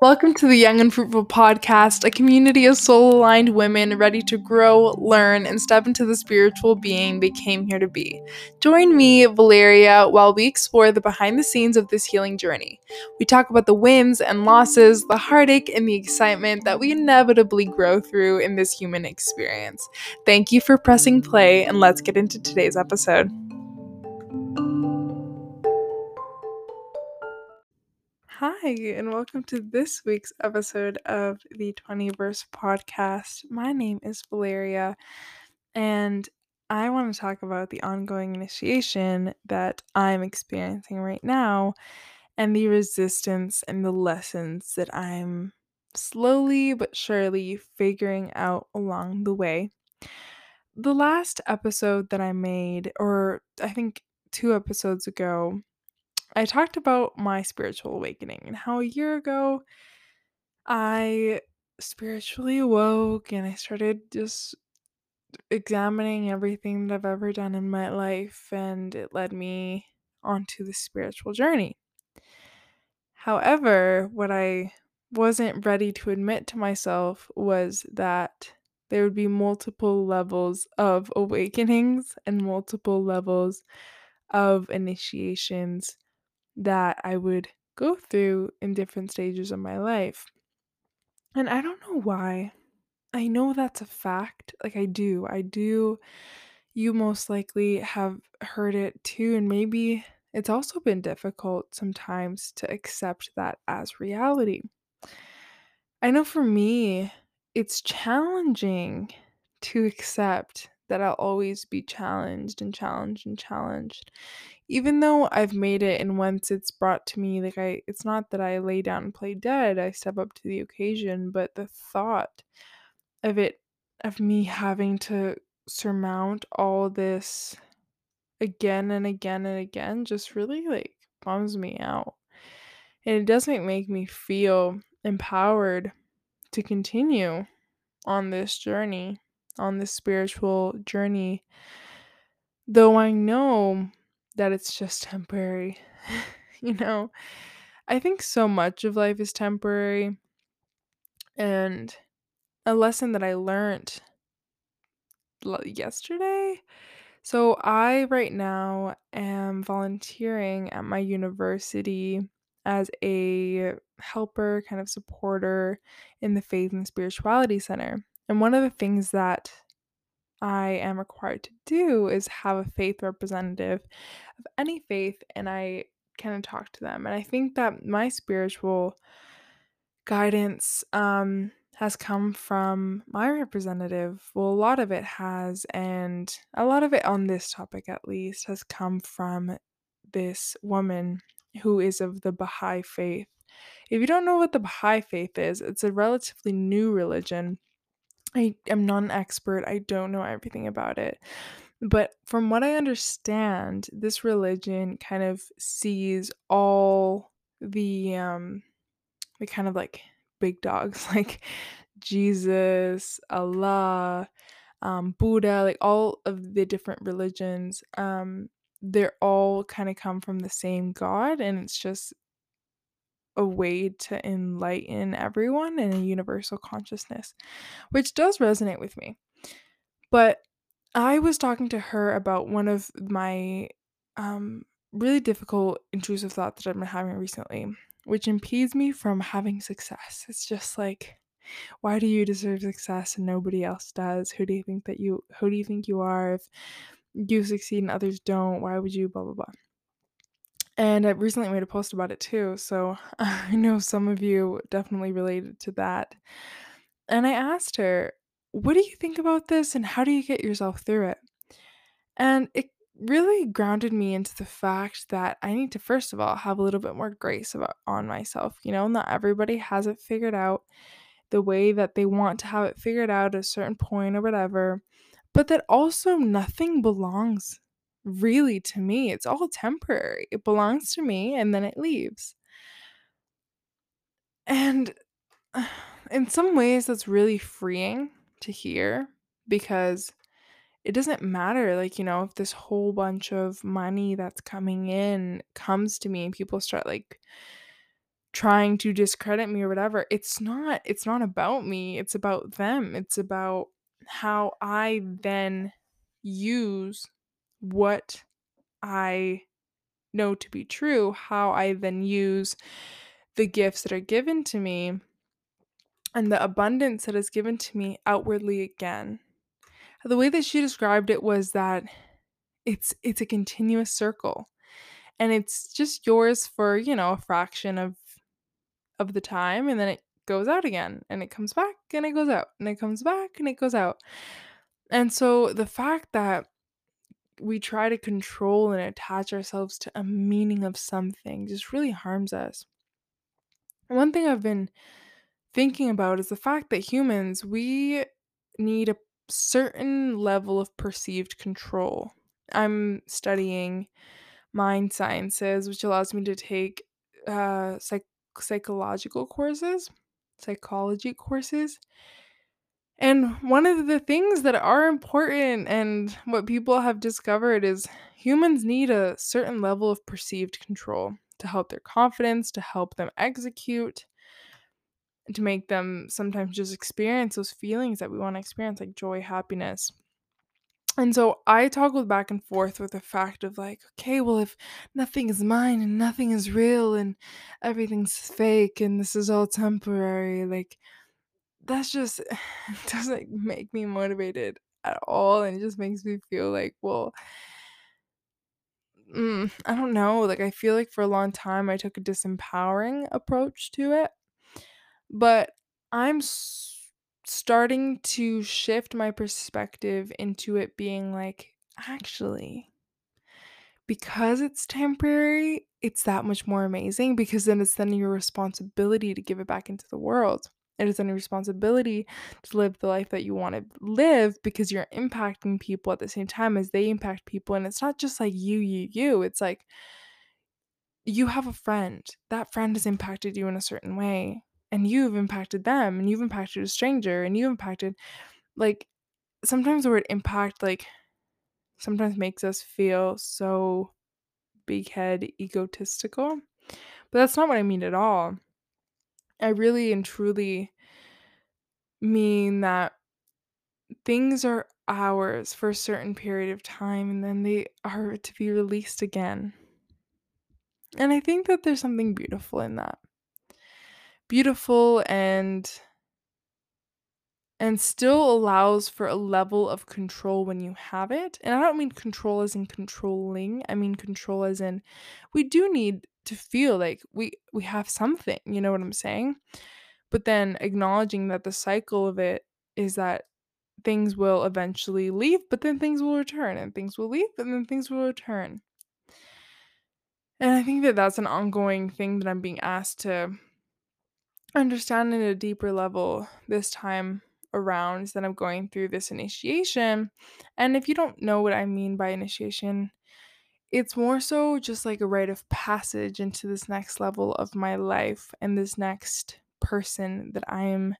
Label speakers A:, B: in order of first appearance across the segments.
A: Welcome to the Young and Fruitful podcast, a community of soul aligned women ready to grow, learn, and step into the spiritual being they came here to be. Join me, Valeria, while we explore the behind the scenes of this healing journey. We talk about the wins and losses, the heartache, and the excitement that we inevitably grow through in this human experience. Thank you for pressing play, and let's get into today's episode. Hi, and welcome to this week's episode of the 20 Verse podcast. My name is Valeria, and I want to talk about the ongoing initiation that I'm experiencing right now and the resistance and the lessons that I'm slowly but surely figuring out along the way. The last episode that I made, or I think two episodes ago, I talked about my spiritual awakening and how a year ago I spiritually awoke and I started just examining everything that I've ever done in my life, and it led me onto the spiritual journey. However, what I wasn't ready to admit to myself was that there would be multiple levels of awakenings and multiple levels of initiations that I would go through in different stages of my life. And I don't know why. I know that's a fact. Like, I do. I do. You most likely have heard it too. And maybe it's also been difficult sometimes to accept that as reality. I know for me, it's challenging to accept that I'll always be challenged and challenged and challenged even though I've made it and once it's brought to me, like I it's not that I lay down and play dead, I step up to the occasion, but the thought of it of me having to surmount all this again and again and again just really like bums me out. And it doesn't make me feel empowered to continue on this journey, on this spiritual journey. Though I know that it's just temporary. you know, I think so much of life is temporary. And a lesson that I learned yesterday. So, I right now am volunteering at my university as a helper, kind of supporter in the Faith and Spirituality Center. And one of the things that I am required to do is have a faith representative of any faith and I kind of talk to them. And I think that my spiritual guidance um has come from my representative. Well, a lot of it has and a lot of it on this topic at least has come from this woman who is of the Baha'i faith. If you don't know what the Baha'i faith is, it's a relatively new religion I am not an expert. I don't know everything about it. But from what I understand, this religion kind of sees all the um the kind of like big dogs like Jesus, Allah, um, Buddha, like all of the different religions, um, they're all kind of come from the same God, and it's just a way to enlighten everyone in a universal consciousness, which does resonate with me. But I was talking to her about one of my um, really difficult intrusive thoughts that I've been having recently, which impedes me from having success. It's just like, why do you deserve success and nobody else does? Who do you think that you who do you think you are if you succeed and others don't? Why would you blah blah blah? And I recently made a post about it too, so I know some of you definitely related to that. And I asked her, What do you think about this and how do you get yourself through it? And it really grounded me into the fact that I need to, first of all, have a little bit more grace about on myself. You know, not everybody has it figured out the way that they want to have it figured out at a certain point or whatever, but that also nothing belongs really to me. It's all temporary. It belongs to me and then it leaves. And in some ways, that's really freeing to hear because it doesn't matter. Like, you know, if this whole bunch of money that's coming in comes to me and people start like trying to discredit me or whatever. It's not it's not about me, it's about them. It's about how I then use what I know to be true, how I then use the gifts that are given to me and the abundance that is given to me outwardly again. The way that she described it was that it's it's a continuous circle and it's just yours for, you know, a fraction of of the time and then it goes out again and it comes back and it goes out and it comes back and it goes out. And so the fact that we try to control and attach ourselves to a meaning of something just really harms us. One thing I've been thinking about is the fact that humans, we need a certain level of perceived control. I'm studying mind sciences, which allows me to take uh, psych- psychological courses, psychology courses. And one of the things that are important and what people have discovered is humans need a certain level of perceived control to help their confidence, to help them execute, to make them sometimes just experience those feelings that we want to experience, like joy, happiness. And so I toggled back and forth with the fact of like, okay, well, if nothing is mine and nothing is real and everything's fake and this is all temporary, like, that's just doesn't make me motivated at all. And it just makes me feel like, well, mm, I don't know. Like, I feel like for a long time I took a disempowering approach to it. But I'm s- starting to shift my perspective into it being like, actually, because it's temporary, it's that much more amazing because then it's then your responsibility to give it back into the world. It is your responsibility to live the life that you want to live because you're impacting people at the same time as they impact people. And it's not just like you, you, you. It's like you have a friend. That friend has impacted you in a certain way and you've impacted them and you've impacted a stranger and you've impacted like sometimes the word impact like sometimes makes us feel so big head egotistical but that's not what i mean at all i really and truly mean that things are ours for a certain period of time and then they are to be released again. And i think that there's something beautiful in that. Beautiful and and still allows for a level of control when you have it. And I don't mean control as in controlling. I mean control as in we do need to feel like we we have something, you know what I'm saying? But then acknowledging that the cycle of it is that things will eventually leave, but then things will return and things will leave and then things will return. And I think that that's an ongoing thing that I'm being asked to understand at a deeper level this time around that I'm going through this initiation. And if you don't know what I mean by initiation, it's more so just like a rite of passage into this next level of my life and this next person that I am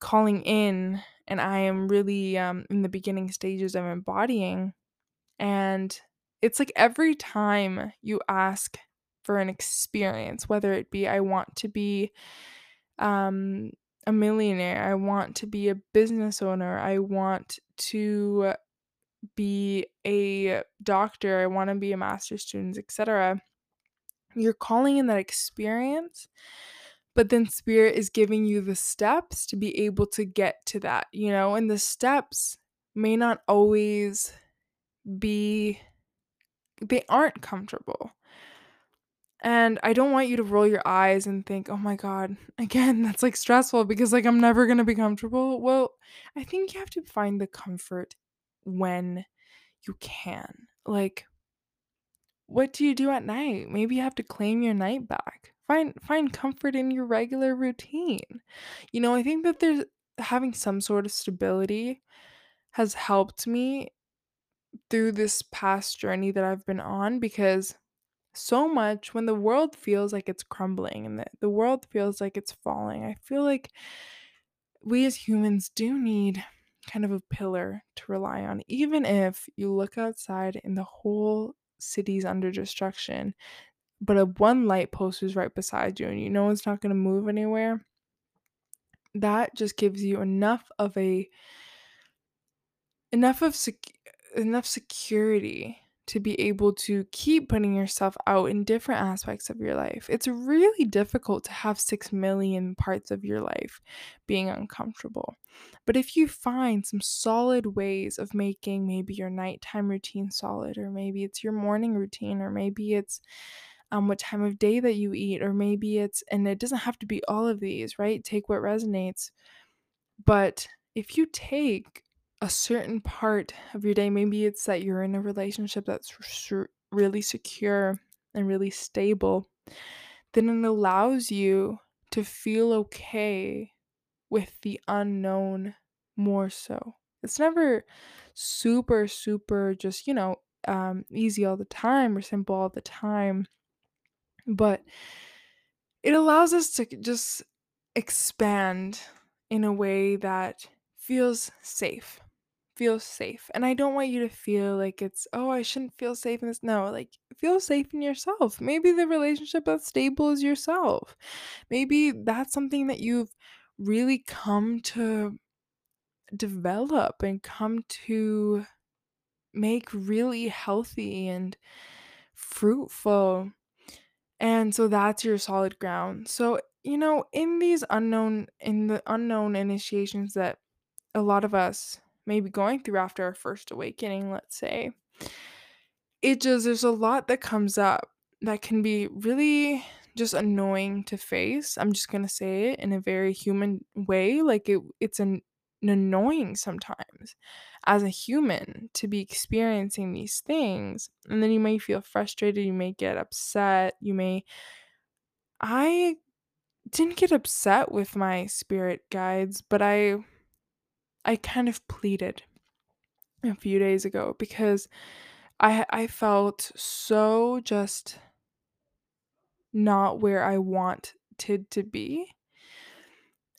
A: calling in and I am really um, in the beginning stages of embodying. And it's like every time you ask for an experience, whether it be I want to be um, a millionaire, I want to be a business owner, I want to be a doctor, I want to be a master's student, etc. You're calling in that experience, but then spirit is giving you the steps to be able to get to that, you know, and the steps may not always be they aren't comfortable. And I don't want you to roll your eyes and think, "Oh my god, again, that's like stressful because like I'm never going to be comfortable." Well, I think you have to find the comfort when you can. Like what do you do at night? Maybe you have to claim your night back. Find find comfort in your regular routine. You know, I think that there's having some sort of stability has helped me through this past journey that I've been on because so much when the world feels like it's crumbling and the, the world feels like it's falling. I feel like we as humans do need kind of a pillar to rely on. Even if you look outside and the whole city's under destruction, but a one light post is right beside you and you know it's not going to move anywhere, that just gives you enough of a enough of sec- enough security to be able to keep putting yourself out in different aspects of your life. It's really difficult to have 6 million parts of your life being uncomfortable. But if you find some solid ways of making maybe your nighttime routine solid, or maybe it's your morning routine, or maybe it's um, what time of day that you eat, or maybe it's, and it doesn't have to be all of these, right? Take what resonates. But if you take a certain part of your day, maybe it's that you're in a relationship that's really secure and really stable, then it allows you to feel okay with the unknown more so. It's never super, super just, you know, um, easy all the time or simple all the time, but it allows us to just expand in a way that feels safe feels safe. And I don't want you to feel like it's, oh, I shouldn't feel safe in this. No, like feel safe in yourself. Maybe the relationship that's stable is yourself. Maybe that's something that you've really come to develop and come to make really healthy and fruitful. And so that's your solid ground. So, you know, in these unknown, in the unknown initiations that a lot of us may be going through after our first awakening, let's say, it just, there's a lot that comes up that can be really just annoying to face. I'm just going to say it in a very human way. Like it, it's an, an annoying sometimes as a human to be experiencing these things. And then you may feel frustrated, you may get upset, you may. I didn't get upset with my spirit guides, but I I kind of pleaded a few days ago because I I felt so just not where I wanted to be.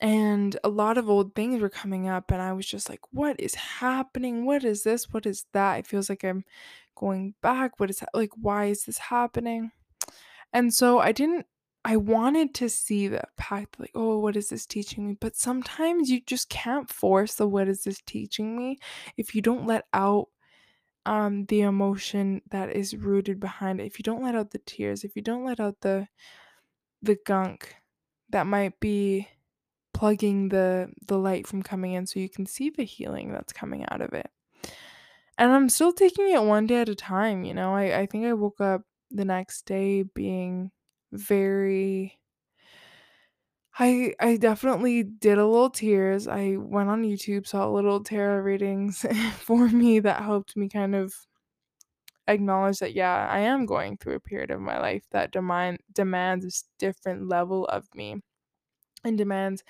A: And a lot of old things were coming up and I was just like, what is happening? What is this? What is that? It feels like I'm going back. What is that? Like why is this happening? And so I didn't I wanted to see the path, like, oh, what is this teaching me? But sometimes you just can't force the what is this teaching me if you don't let out um the emotion that is rooted behind it. If you don't let out the tears, if you don't let out the the gunk that might be plugging the the light from coming in so you can see the healing that's coming out of it. And I'm still taking it one day at a time, you know. I, I think I woke up the next day being very I I definitely did a little tears. I went on YouTube, saw little tarot readings for me that helped me kind of acknowledge that yeah, I am going through a period of my life that demand demands this different level of me and demands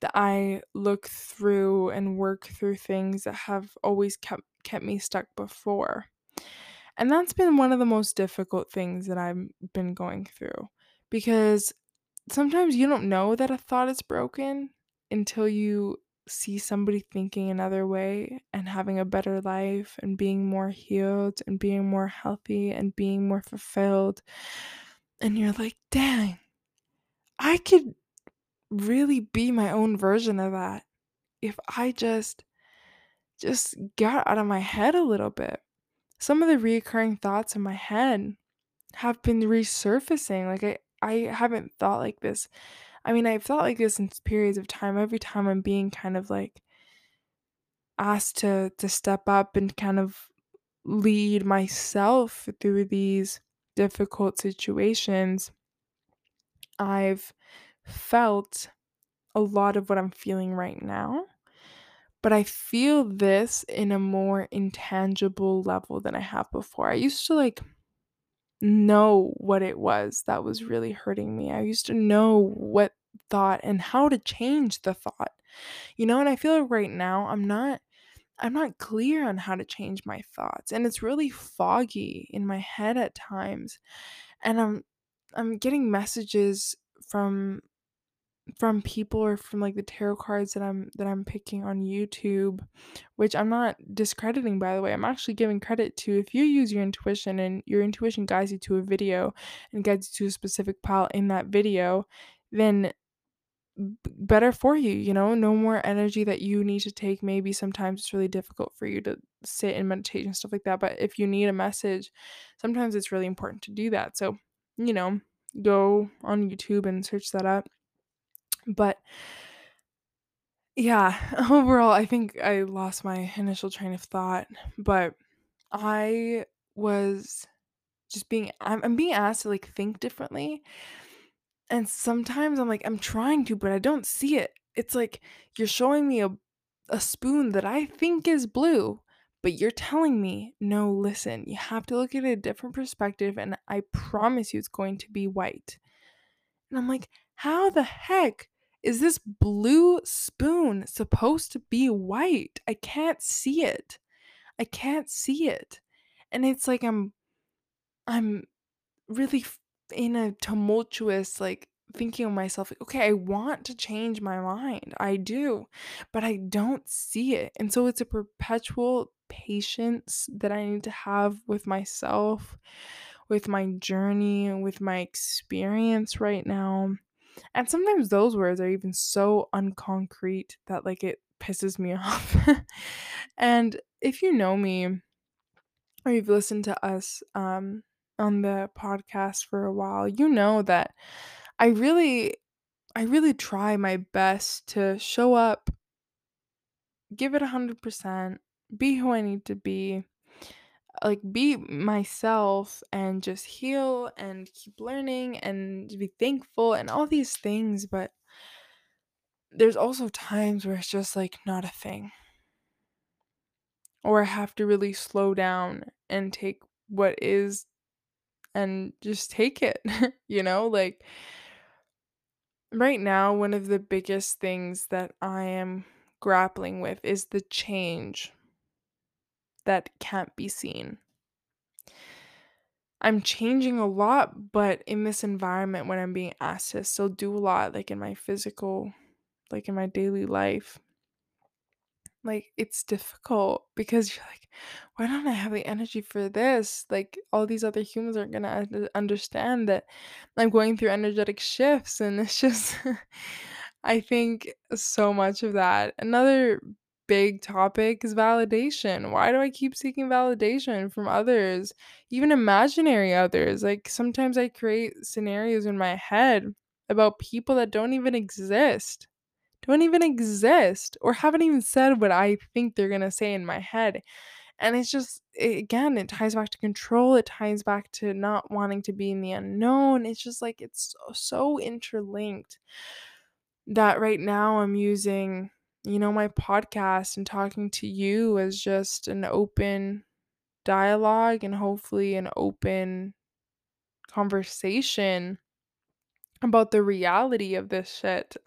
A: that I look through and work through things that have always kept kept me stuck before. And that's been one of the most difficult things that I've been going through because sometimes you don't know that a thought is broken until you see somebody thinking another way and having a better life and being more healed and being more healthy and being more fulfilled. And you're like, dang, I could really be my own version of that if I just just got out of my head a little bit. Some of the recurring thoughts in my head have been resurfacing. Like I I haven't thought like this. I mean, I've thought like this in periods of time. Every time I'm being kind of like asked to to step up and kind of lead myself through these difficult situations, I've felt a lot of what I'm feeling right now. But I feel this in a more intangible level than I have before. I used to like know what it was that was really hurting me. I used to know what thought and how to change the thought. You know, and I feel like right now I'm not I'm not clear on how to change my thoughts and it's really foggy in my head at times. And I'm I'm getting messages from from people or from like the tarot cards that I'm that I'm picking on YouTube, which I'm not discrediting by the way. I'm actually giving credit to if you use your intuition and your intuition guides you to a video and guides you to a specific pile in that video, then better for you, you know, no more energy that you need to take. Maybe sometimes it's really difficult for you to sit in meditation, stuff like that. But if you need a message, sometimes it's really important to do that. So, you know, go on YouTube and search that up. But yeah, overall, I think I lost my initial train of thought, but I was just being I'm, I'm being asked to like think differently and sometimes I'm like, I'm trying to, but I don't see it. It's like you're showing me a, a spoon that I think is blue, but you're telling me, no, listen, you have to look at a different perspective, and I promise you it's going to be white. And I'm like, how the heck is this blue spoon supposed to be white? I can't see it. I can't see it. And it's like I'm I'm really in a tumultuous like thinking of myself okay i want to change my mind i do but i don't see it and so it's a perpetual patience that i need to have with myself with my journey with my experience right now and sometimes those words are even so unconcrete that like it pisses me off. And if you know me or you've listened to us um, on the podcast for a while, you know that I really, I really try my best to show up, give it a hundred percent, be who I need to be, like be myself, and just heal and keep learning and be thankful and all these things. But there's also times where it's just like not a thing, or I have to really slow down and take what is and just take it, you know? Like right now, one of the biggest things that I am grappling with is the change that can't be seen. I'm changing a lot, but in this environment, when I'm being asked to still do a lot, like in my physical, like in my daily life, like it's difficult because you're like why don't i have the energy for this like all these other humans aren't gonna understand that i'm going through energetic shifts and it's just i think so much of that another big topic is validation why do i keep seeking validation from others even imaginary others like sometimes i create scenarios in my head about people that don't even exist don't even exist or haven't even said what I think they're going to say in my head. And it's just, it, again, it ties back to control. It ties back to not wanting to be in the unknown. It's just like, it's so, so interlinked that right now I'm using, you know, my podcast and talking to you as just an open dialogue and hopefully an open conversation about the reality of this shit.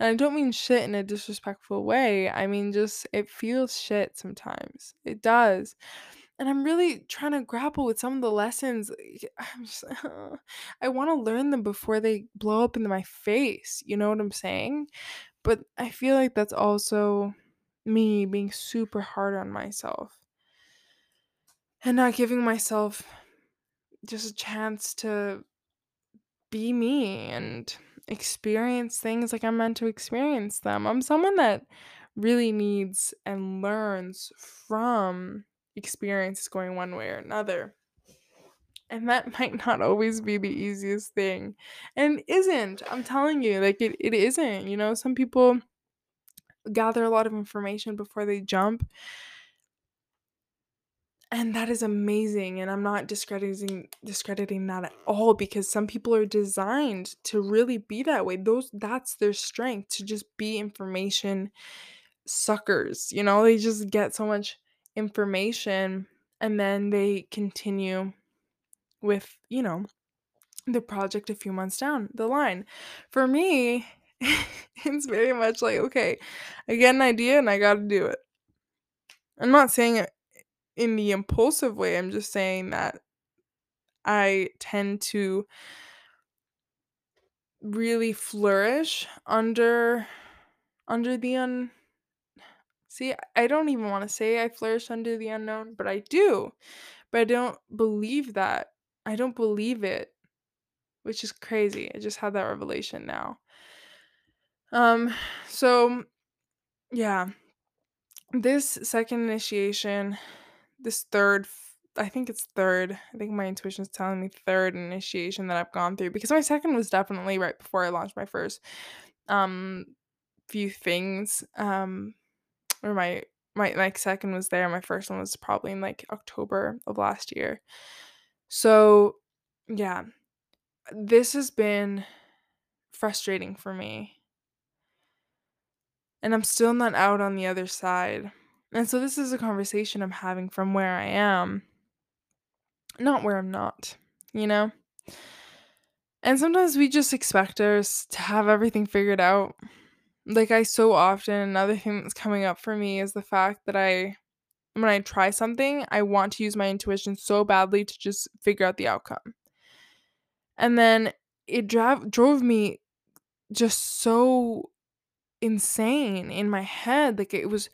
A: And I don't mean shit in a disrespectful way. I mean just it feels shit sometimes. It does. And I'm really trying to grapple with some of the lessons. I'm just, I want to learn them before they blow up into my face. You know what I'm saying? But I feel like that's also me being super hard on myself and not giving myself just a chance to be me and experience things like I'm meant to experience them. I'm someone that really needs and learns from experiences going one way or another. And that might not always be the easiest thing. And isn't. I'm telling you, like it, it isn't. You know, some people gather a lot of information before they jump and that is amazing and i'm not discrediting discrediting that at all because some people are designed to really be that way those that's their strength to just be information suckers you know they just get so much information and then they continue with you know the project a few months down the line for me it's very much like okay i get an idea and i gotta do it i'm not saying it in the impulsive way. I'm just saying that I tend to really flourish under under the un See, I don't even wanna say I flourish under the unknown, but I do. But I don't believe that. I don't believe it, which is crazy. I just had that revelation now. Um, so yeah, this second initiation, this third, I think it's third. I think my intuition is telling me third initiation that I've gone through because my second was definitely right before I launched my first um few things. Um or my my my second was there. My first one was probably in like October of last year. So yeah, this has been frustrating for me. And I'm still not out on the other side. And so this is a conversation I'm having from where I am, not where I'm not, you know? And sometimes we just expect us to have everything figured out. Like I so often another thing that's coming up for me is the fact that I when I try something, I want to use my intuition so badly to just figure out the outcome. And then it drove drove me just so insane in my head. Like it was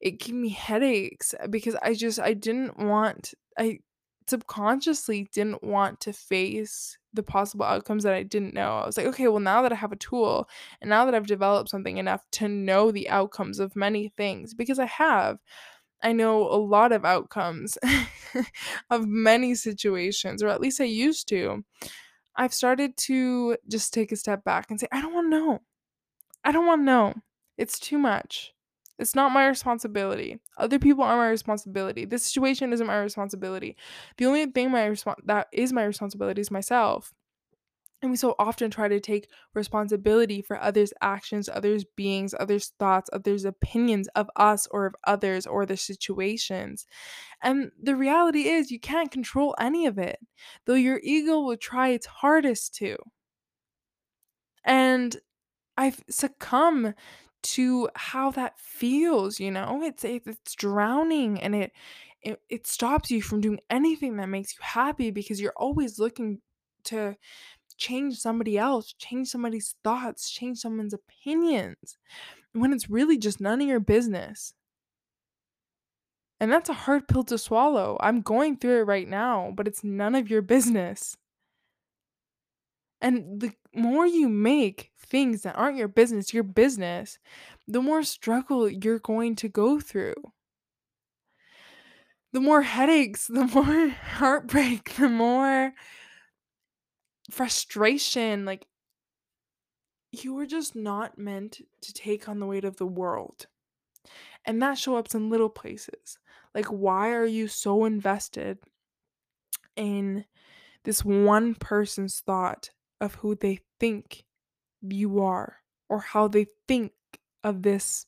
A: it gave me headaches uh, because I just I didn't want I subconsciously didn't want to face the possible outcomes that I didn't know. I was like, okay, well now that I have a tool and now that I've developed something enough to know the outcomes of many things because I have I know a lot of outcomes of many situations, or at least I used to. I've started to just take a step back and say, I don't want to know. I don't want to know. It's too much. It's not my responsibility. Other people are my responsibility. This situation isn't my responsibility. The only thing my respons- that is my responsibility is myself. And we so often try to take responsibility for others' actions, others' beings, others' thoughts, others' opinions of us or of others or their situations. And the reality is, you can't control any of it, though your ego will try its hardest to. And I've succumbed to how that feels, you know? It's it's drowning and it it, it stops you from doing anything that makes you happy because you're always looking to change somebody else, change somebody's thoughts, change someone's opinions when it's really just none of your business. And that's a hard pill to swallow. I'm going through it right now, but it's none of your business. And the more you make things that aren't your business your business, the more struggle you're going to go through. The more headaches, the more heartbreak, the more frustration. Like, you were just not meant to take on the weight of the world. And that shows up in little places. Like, why are you so invested in this one person's thought of who they think you are or how they think of this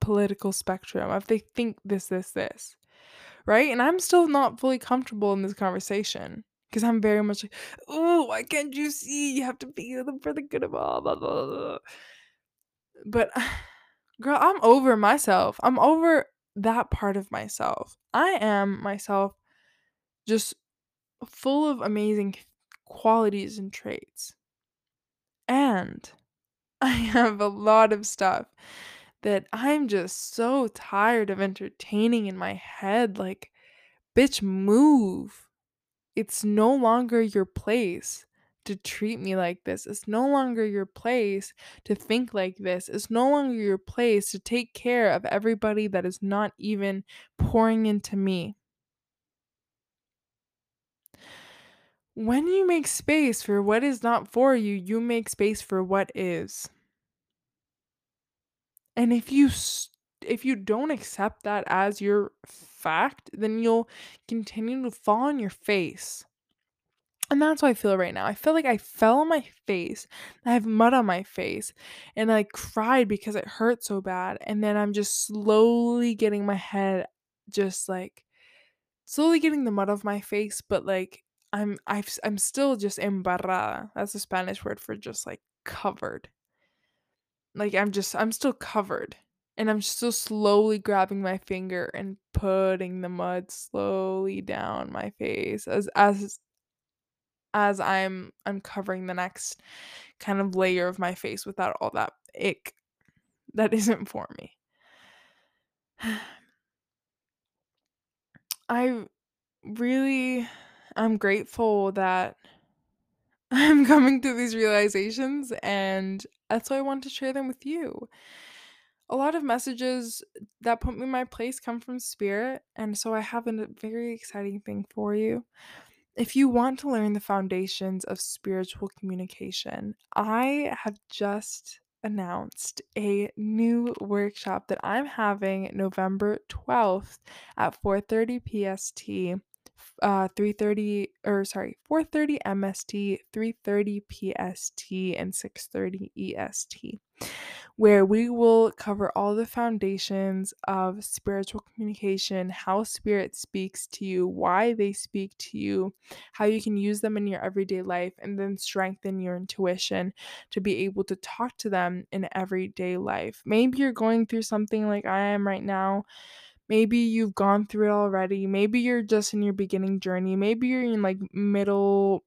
A: political spectrum, if they think this, this, this, right? And I'm still not fully comfortable in this conversation because I'm very much like, oh, why can't you see? You have to be for the good of all, blah, blah, blah. But girl, I'm over myself. I'm over that part of myself. I am myself just full of amazing qualities and traits. And I have a lot of stuff that I'm just so tired of entertaining in my head. Like, bitch, move. It's no longer your place to treat me like this. It's no longer your place to think like this. It's no longer your place to take care of everybody that is not even pouring into me. When you make space for what is not for you, you make space for what is. And if you if you don't accept that as your fact, then you'll continue to fall on your face. And that's how I feel right now. I feel like I fell on my face. I have mud on my face. And I cried because it hurt so bad. And then I'm just slowly getting my head just like slowly getting the mud off my face, but like I'm I've I'm still just embarrada. That's the Spanish word for just like covered. Like I'm just I'm still covered. And I'm still slowly grabbing my finger and putting the mud slowly down my face as as as I'm uncovering the next kind of layer of my face without all that ick that isn't for me. I really I'm grateful that I'm coming to these realizations, and that's why I want to share them with you. A lot of messages that put me in my place come from spirit, and so I have a very exciting thing for you. If you want to learn the foundations of spiritual communication, I have just announced a new workshop that I'm having November 12th at 4:30 PST uh 3:30 or sorry 4:30 MST 3:30 PST and 6:30 EST where we will cover all the foundations of spiritual communication, how spirit speaks to you, why they speak to you, how you can use them in your everyday life, and then strengthen your intuition to be able to talk to them in everyday life. Maybe you're going through something like I am right now. Maybe you've gone through it already. Maybe you're just in your beginning journey. Maybe you're in like middle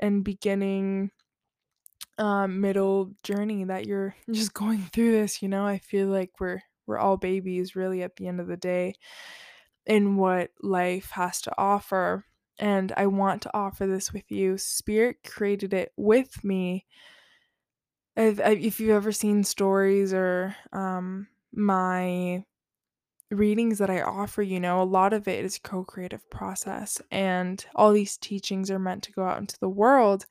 A: and beginning um middle journey that you're just going through this, you know? I feel like we're we're all babies really at the end of the day in what life has to offer. And I want to offer this with you. Spirit created it with me. If, if you've ever seen stories or um, my readings that I offer, you know, a lot of it is co-creative process and all these teachings are meant to go out into the world.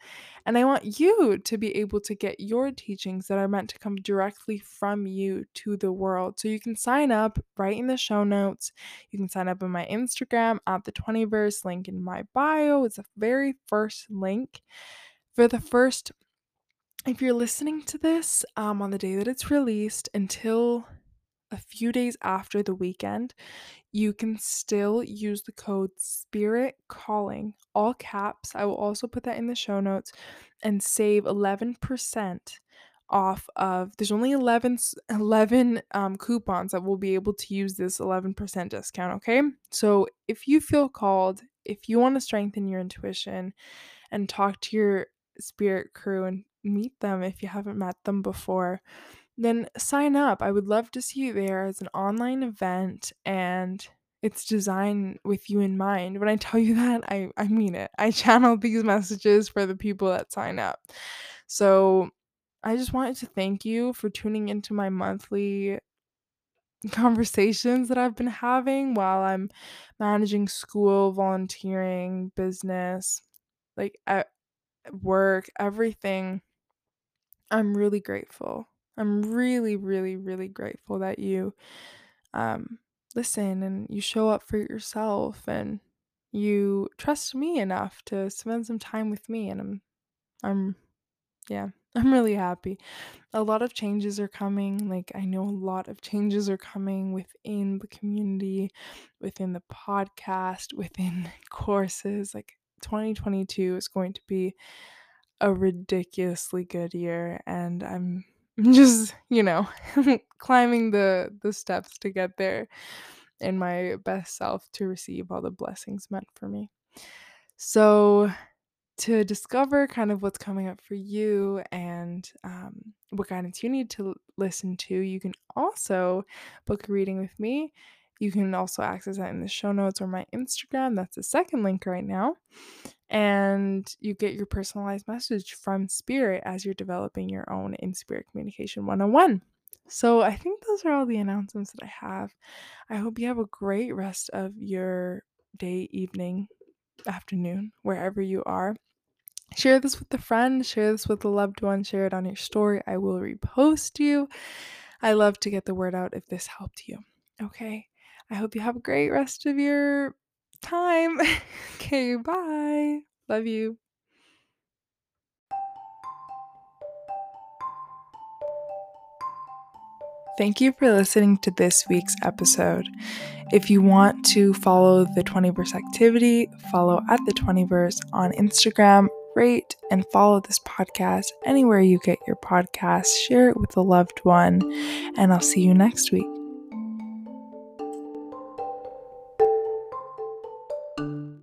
A: And I want you to be able to get your teachings that are meant to come directly from you to the world. So you can sign up right in the show notes. You can sign up in my Instagram at the 20verse link in my bio. It's the very first link. For the first if you're listening to this um, on the day that it's released until a few days after the weekend, you can still use the code Spirit Calling, all caps. I will also put that in the show notes and save 11% off of there's only 11 11 um, coupons that will be able to use this 11% discount okay so if you feel called if you want to strengthen your intuition and talk to your spirit crew and meet them if you haven't met them before then sign up. I would love to see you there. It's an online event and it's designed with you in mind. When I tell you that, I, I mean it. I channel these messages for the people that sign up. So I just wanted to thank you for tuning into my monthly conversations that I've been having while I'm managing school, volunteering, business, like at work, everything. I'm really grateful. I'm really, really, really grateful that you um, listen and you show up for yourself and you trust me enough to spend some time with me. And I'm, I'm, yeah, I'm really happy. A lot of changes are coming. Like, I know a lot of changes are coming within the community, within the podcast, within courses. Like, 2022 is going to be a ridiculously good year. And I'm just you know climbing the the steps to get there in my best self to receive all the blessings meant for me. So to discover kind of what's coming up for you and um, what guidance you need to listen to you can also book a reading with me you can also access that in the show notes or my Instagram. That's the second link right now. And you get your personalized message from Spirit as you're developing your own in Spirit Communication 101. So I think those are all the announcements that I have. I hope you have a great rest of your day, evening, afternoon, wherever you are. Share this with a friend, share this with a loved one, share it on your story. I will repost you. I love to get the word out if this helped you. Okay. I hope you have a great rest of your time. okay, bye. Love you. Thank you for listening to this week's episode. If you want to follow the 20verse activity, follow at the 20verse on Instagram, rate and follow this podcast anywhere you get your podcast, share it with a loved one, and I'll see you next week.